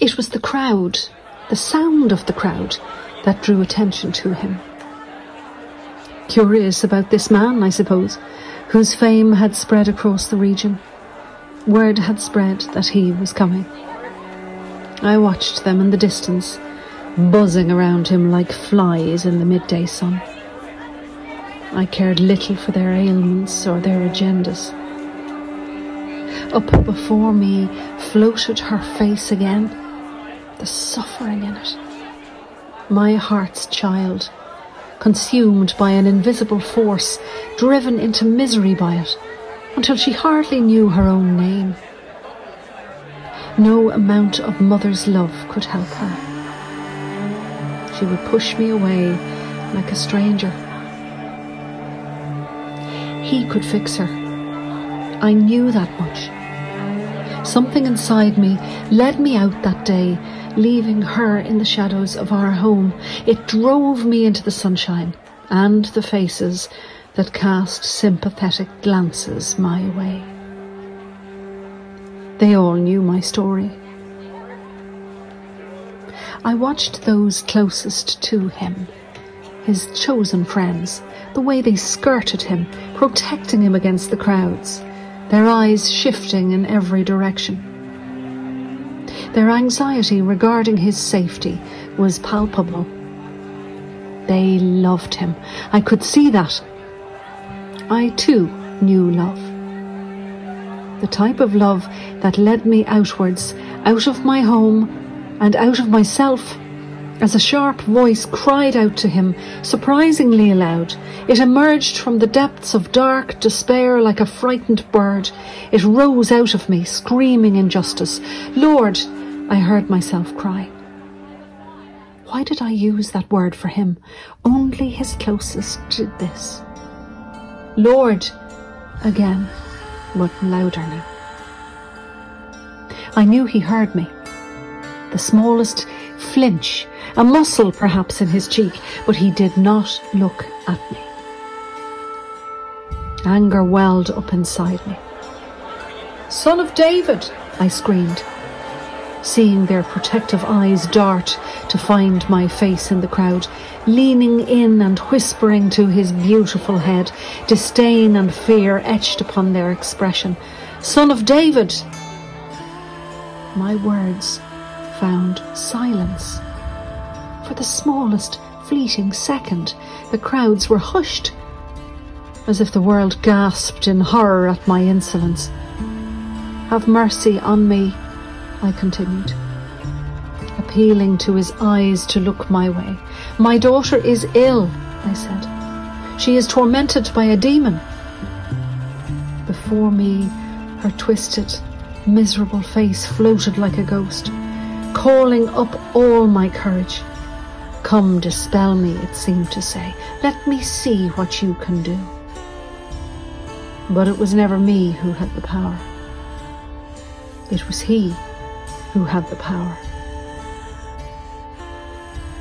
It was the crowd, the sound of the crowd, that drew attention to him. Curious about this man, I suppose, whose fame had spread across the region. Word had spread that he was coming. I watched them in the distance, buzzing around him like flies in the midday sun. I cared little for their ailments or their agendas. Up before me floated her face again, the suffering in it. My heart's child, consumed by an invisible force, driven into misery by it, until she hardly knew her own name. No amount of mother's love could help her. She would push me away like a stranger. He could fix her. I knew that much. Something inside me led me out that day, leaving her in the shadows of our home. It drove me into the sunshine and the faces that cast sympathetic glances my way. They all knew my story. I watched those closest to him, his chosen friends, the way they skirted him, protecting him against the crowds, their eyes shifting in every direction. Their anxiety regarding his safety was palpable. They loved him. I could see that. I too knew love. The type of love that led me outwards, out of my home and out of myself as a sharp voice cried out to him, surprisingly loud, it emerged from the depths of dark despair like a frightened bird. It rose out of me, screaming injustice. Lord, I heard myself cry. Why did I use that word for him? Only his closest did this. Lord, again, but louder now. I knew he heard me. The smallest flinch a muscle perhaps in his cheek, but he did not look at me. Anger welled up inside me. Son of David, I screamed, seeing their protective eyes dart to find my face in the crowd, leaning in and whispering to his beautiful head, disdain and fear etched upon their expression. Son of David! My words found silence. For the smallest fleeting second, the crowds were hushed, as if the world gasped in horror at my insolence. Have mercy on me, I continued, appealing to his eyes to look my way. My daughter is ill, I said. She is tormented by a demon. Before me, her twisted, miserable face floated like a ghost, calling up all my courage. Come, dispel me, it seemed to say. Let me see what you can do. But it was never me who had the power. It was he who had the power.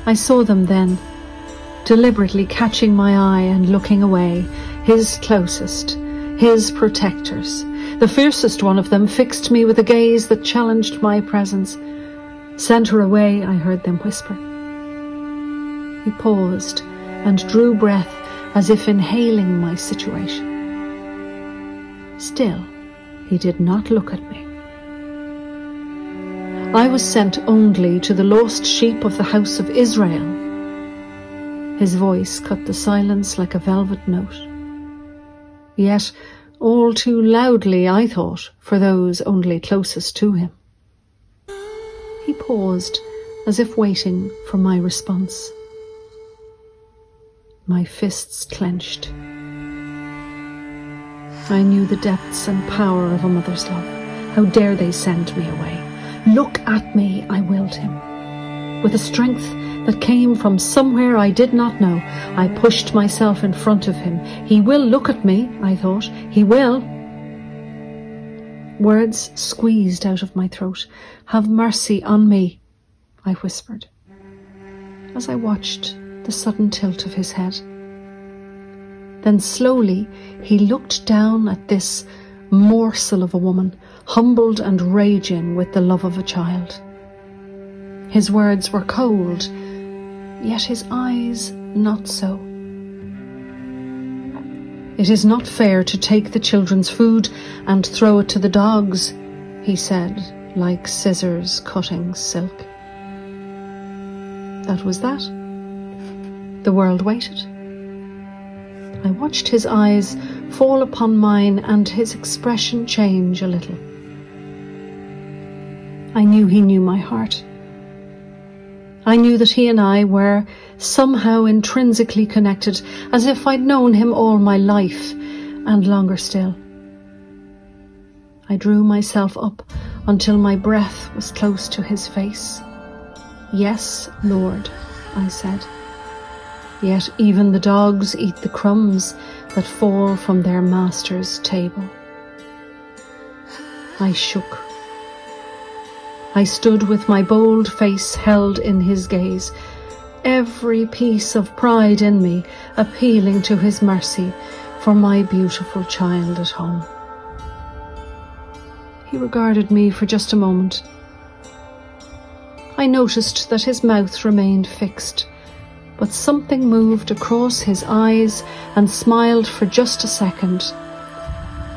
I saw them then, deliberately catching my eye and looking away, his closest, his protectors. The fiercest one of them fixed me with a gaze that challenged my presence. Send her away, I heard them whisper. He paused and drew breath as if inhaling my situation. Still, he did not look at me. I was sent only to the lost sheep of the house of Israel. His voice cut the silence like a velvet note. Yet all too loudly, I thought, for those only closest to him. He paused as if waiting for my response my fists clenched. I knew the depths and power of a mother's love. How dare they send me away? Look at me, I willed him. With a strength that came from somewhere I did not know, I pushed myself in front of him. He will look at me, I thought. He will. Words squeezed out of my throat. Have mercy on me, I whispered, as I watched the sudden tilt of his head. Then slowly he looked down at this morsel of a woman, humbled and raging with the love of a child. His words were cold, yet his eyes not so. It is not fair to take the children's food and throw it to the dogs, he said, like scissors cutting silk. That was that. The world waited. I watched his eyes fall upon mine and his expression change a little. I knew he knew my heart. I knew that he and I were somehow intrinsically connected, as if I'd known him all my life and longer still. I drew myself up until my breath was close to his face. Yes, Lord, I said. Yet even the dogs eat the crumbs that fall from their master's table. I shook. I stood with my bold face held in his gaze, every piece of pride in me appealing to his mercy for my beautiful child at home. He regarded me for just a moment. I noticed that his mouth remained fixed but something moved across his eyes and smiled for just a second.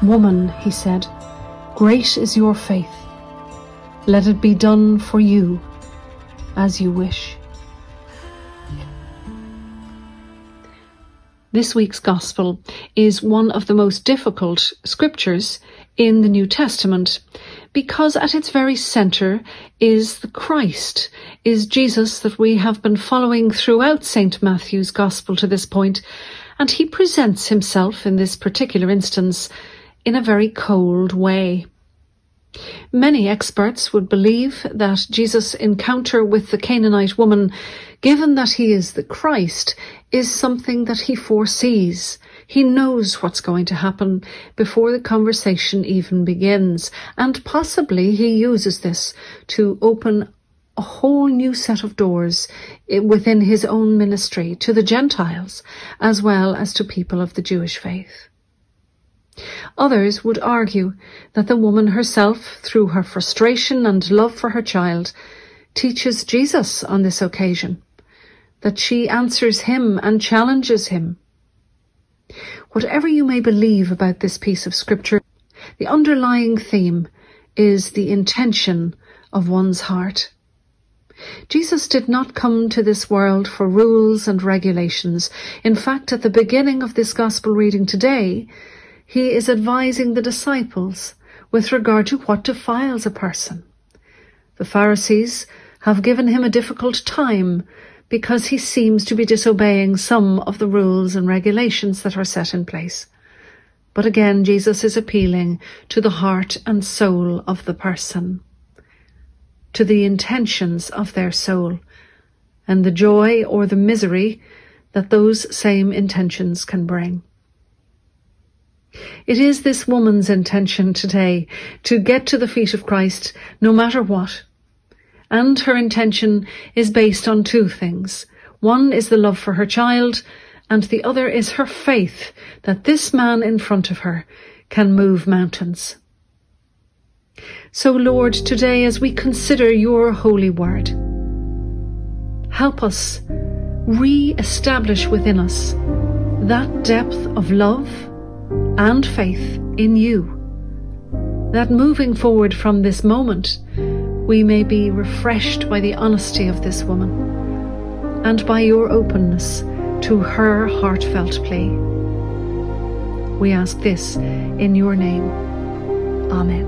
Woman, he said, great is your faith. Let it be done for you as you wish. This week's Gospel is one of the most difficult scriptures in the New Testament because at its very centre is the Christ, is Jesus that we have been following throughout St. Matthew's Gospel to this point, and he presents himself in this particular instance in a very cold way. Many experts would believe that Jesus' encounter with the Canaanite woman, given that he is the Christ, is something that he foresees. He knows what's going to happen before the conversation even begins, and possibly he uses this to open a whole new set of doors within his own ministry to the Gentiles as well as to people of the Jewish faith. Others would argue that the woman herself, through her frustration and love for her child, teaches Jesus on this occasion, that she answers him and challenges him. Whatever you may believe about this piece of scripture, the underlying theme is the intention of one's heart. Jesus did not come to this world for rules and regulations. In fact, at the beginning of this gospel reading today, he is advising the disciples with regard to what defiles a person. The Pharisees have given him a difficult time because he seems to be disobeying some of the rules and regulations that are set in place. But again, Jesus is appealing to the heart and soul of the person, to the intentions of their soul, and the joy or the misery that those same intentions can bring. It is this woman's intention today to get to the feet of Christ no matter what. And her intention is based on two things. One is the love for her child, and the other is her faith that this man in front of her can move mountains. So Lord, today as we consider your holy word, help us re-establish within us that depth of love and faith in you. That moving forward from this moment, we may be refreshed by the honesty of this woman and by your openness to her heartfelt plea. We ask this in your name. Amen.